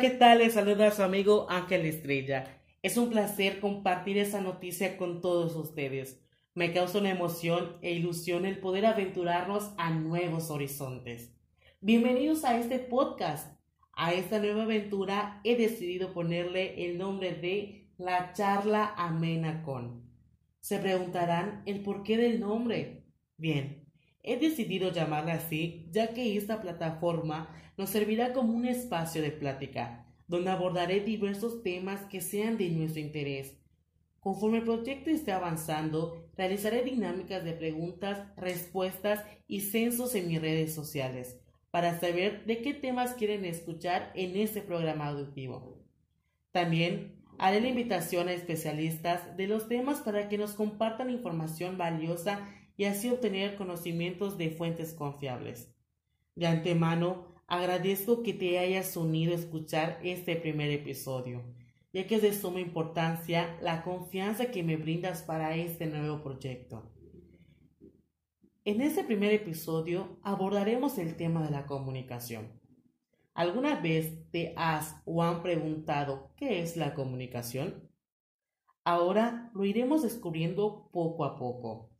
¿qué tal? Les saluda a su amigo Ángel Estrella. Es un placer compartir esa noticia con todos ustedes. Me causa una emoción e ilusión el poder aventurarnos a nuevos horizontes. Bienvenidos a este podcast. A esta nueva aventura he decidido ponerle el nombre de La charla amena con. Se preguntarán el porqué del nombre. Bien, he decidido llamarla así ya que esta plataforma nos servirá como un espacio de plática, donde abordaré diversos temas que sean de nuestro interés. Conforme el proyecto esté avanzando, realizaré dinámicas de preguntas, respuestas y censos en mis redes sociales para saber de qué temas quieren escuchar en este programa auditivo. También haré la invitación a especialistas de los temas para que nos compartan información valiosa y así obtener conocimientos de fuentes confiables. De antemano, Agradezco que te hayas unido a escuchar este primer episodio, ya que es de suma importancia la confianza que me brindas para este nuevo proyecto. En este primer episodio abordaremos el tema de la comunicación. ¿Alguna vez te has o han preguntado qué es la comunicación? Ahora lo iremos descubriendo poco a poco.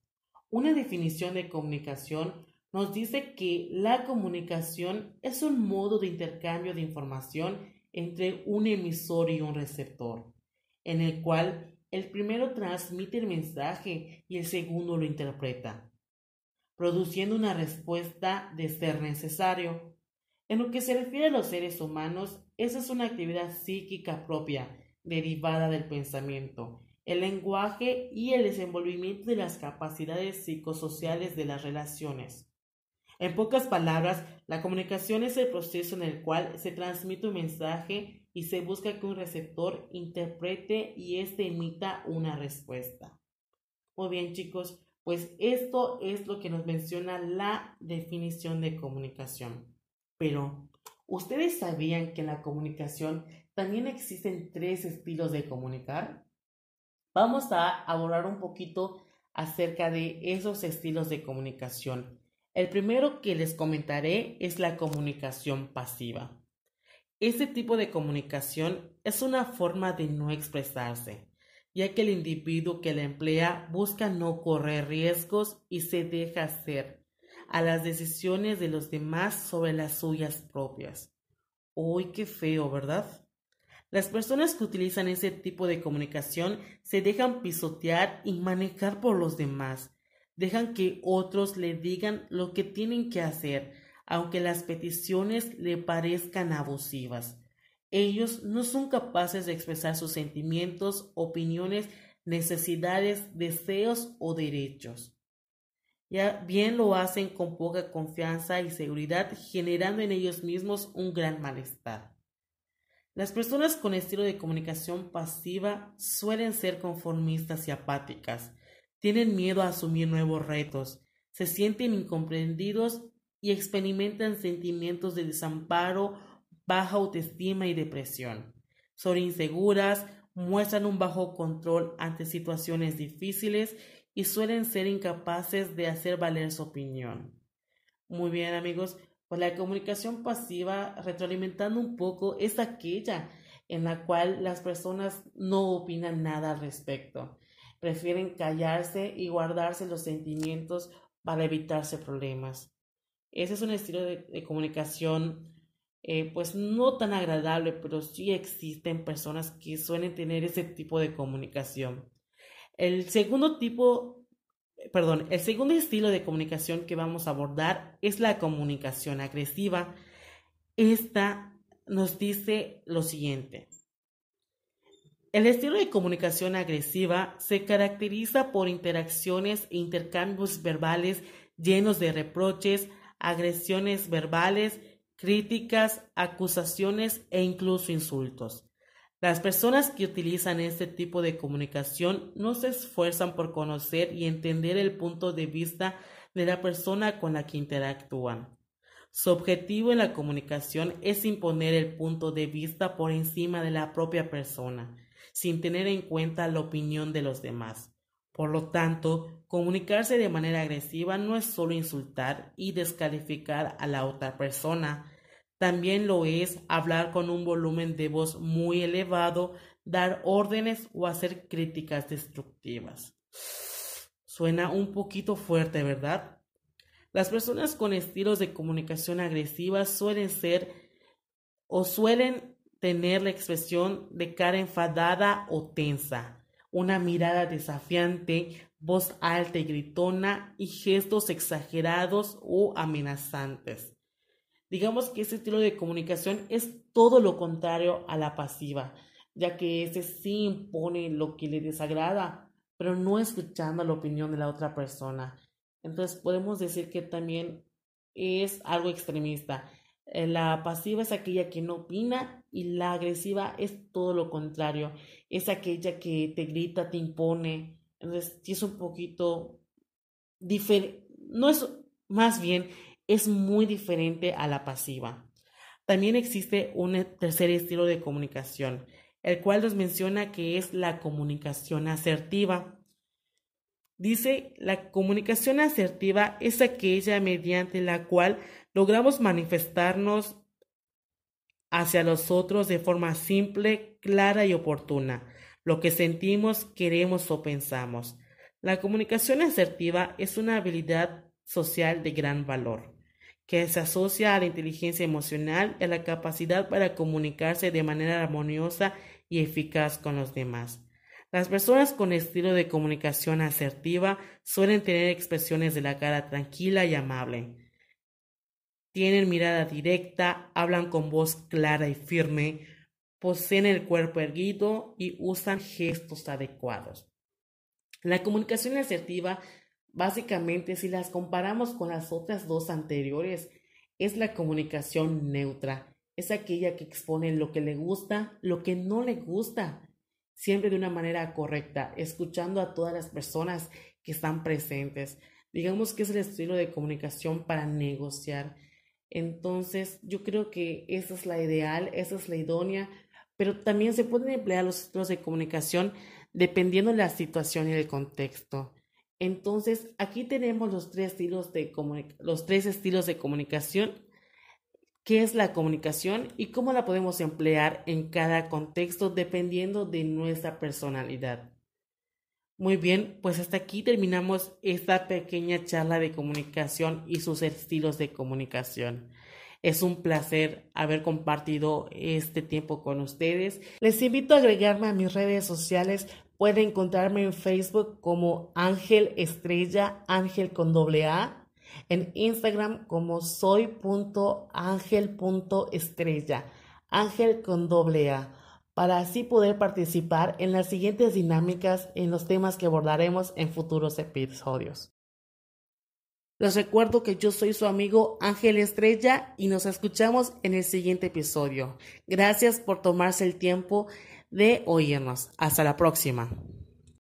Una definición de comunicación nos dice que la comunicación es un modo de intercambio de información entre un emisor y un receptor, en el cual el primero transmite el mensaje y el segundo lo interpreta, produciendo una respuesta de ser necesario. En lo que se refiere a los seres humanos, esa es una actividad psíquica propia, derivada del pensamiento, el lenguaje y el desenvolvimiento de las capacidades psicosociales de las relaciones. En pocas palabras, la comunicación es el proceso en el cual se transmite un mensaje y se busca que un receptor interprete y éste emita una respuesta. Muy bien, chicos, pues esto es lo que nos menciona la definición de comunicación. Pero, ¿ustedes sabían que en la comunicación también existen tres estilos de comunicar? Vamos a abordar un poquito acerca de esos estilos de comunicación. El primero que les comentaré es la comunicación pasiva. Este tipo de comunicación es una forma de no expresarse, ya que el individuo que la emplea busca no correr riesgos y se deja hacer a las decisiones de los demás sobre las suyas propias. Uy, qué feo, ¿verdad? Las personas que utilizan ese tipo de comunicación se dejan pisotear y manejar por los demás dejan que otros le digan lo que tienen que hacer, aunque las peticiones le parezcan abusivas. Ellos no son capaces de expresar sus sentimientos, opiniones, necesidades, deseos o derechos. Ya bien lo hacen con poca confianza y seguridad, generando en ellos mismos un gran malestar. Las personas con estilo de comunicación pasiva suelen ser conformistas y apáticas, tienen miedo a asumir nuevos retos, se sienten incomprendidos y experimentan sentimientos de desamparo, baja autoestima y depresión. Son inseguras, muestran un bajo control ante situaciones difíciles y suelen ser incapaces de hacer valer su opinión. Muy bien amigos, pues la comunicación pasiva, retroalimentando un poco, es aquella en la cual las personas no opinan nada al respecto prefieren callarse y guardarse los sentimientos para evitarse problemas. Ese es un estilo de, comunicación eh, pues no tan agradable, pero sí existen personas que suelen tener ese tipo de comunicación. El segundo tipo, perdón, el segundo estilo de comunicación que vamos a abordar es la comunicación agresiva. Esta nos dice lo siguiente. El estilo de comunicación agresiva se caracteriza por interacciones e intercambios verbales llenos de reproches, agresiones verbales, críticas, acusaciones e incluso insultos. Las personas que utilizan este tipo de comunicación no se esfuerzan por conocer y entender el punto de vista de la persona con la que interactúan. Su objetivo en la comunicación es imponer el punto de vista por encima de la propia persona sin tener en cuenta la opinión de los demás. Por lo tanto, comunicarse de manera agresiva no es solo insultar y descalificar a la otra persona, También lo es hablar con un volumen de voz muy elevado, dar órdenes o hacer críticas destructivas. Suena un poquito fuerte, ¿verdad? Las personas con estilos de comunicación agresiva suelen ser o suelen tener la expresión de cara enfadada o tensa, una mirada desafiante, voz alta y gritona y gestos exagerados o amenazantes. Digamos que este estilo de comunicación es todo lo contrario a la pasiva, ya que ese sí impone lo que le desagrada, pero no escuchando la opinión de la otra persona. Entonces podemos decir que también es algo extremista. Eh, la pasiva es aquella que no opina y la agresiva es todo lo contrario. Es aquella que te grita, te impone. Entonces, es un poquito diferente. No es, más bien, es muy diferente a la pasiva. También existe un tercer estilo de comunicación, el cual nos menciona que es la comunicación asertiva. Dice, la comunicación asertiva es aquella mediante la cual logramos manifestarnos hacia los otros de forma simple, clara y oportuna, lo que sentimos, queremos o pensamos. La comunicación asertiva es una habilidad social de gran valor, que se asocia a la inteligencia emocional y a la capacidad para comunicarse de manera armoniosa y eficaz con los demás. Las personas con estilo de comunicación asertiva suelen tener expresiones de la cara tranquila y amable tienen mirada directa, hablan con voz clara y firme, poseen el cuerpo erguido y usan gestos adecuados. La comunicación asertiva, básicamente, si las comparamos con las otras dos anteriores, es la comunicación neutra. Es aquella que expone lo que le gusta, lo que no le gusta, siempre de una manera correcta, escuchando a todas las personas que están presentes. Digamos que es el estilo de comunicación para negociar entonces, yo creo que esa es la ideal, esa es la idónea, pero también se pueden emplear los estilos de comunicación dependiendo de la situación y el contexto. Entonces, aquí tenemos los tres estilos de, los tres estilos de comunicación. ¿Qué es la comunicación y cómo la podemos emplear en cada contexto dependiendo de nuestra personalidad? Muy bien, pues hasta aquí terminamos esta pequeña charla de comunicación y sus estilos de comunicación. Es un placer haber compartido este tiempo con ustedes. Les invito a agregarme a mis redes sociales. Pueden encontrarme en Facebook como Ángel Estrella, Ángel con doble A. En Instagram como soy.ángel.estrella, Ángel con doble A para así poder participar en las siguientes dinámicas en los temas que abordaremos en futuros episodios. Les recuerdo que yo soy su amigo Ángel Estrella y nos escuchamos en el siguiente episodio. Gracias por tomarse el tiempo de oírnos. Hasta la próxima.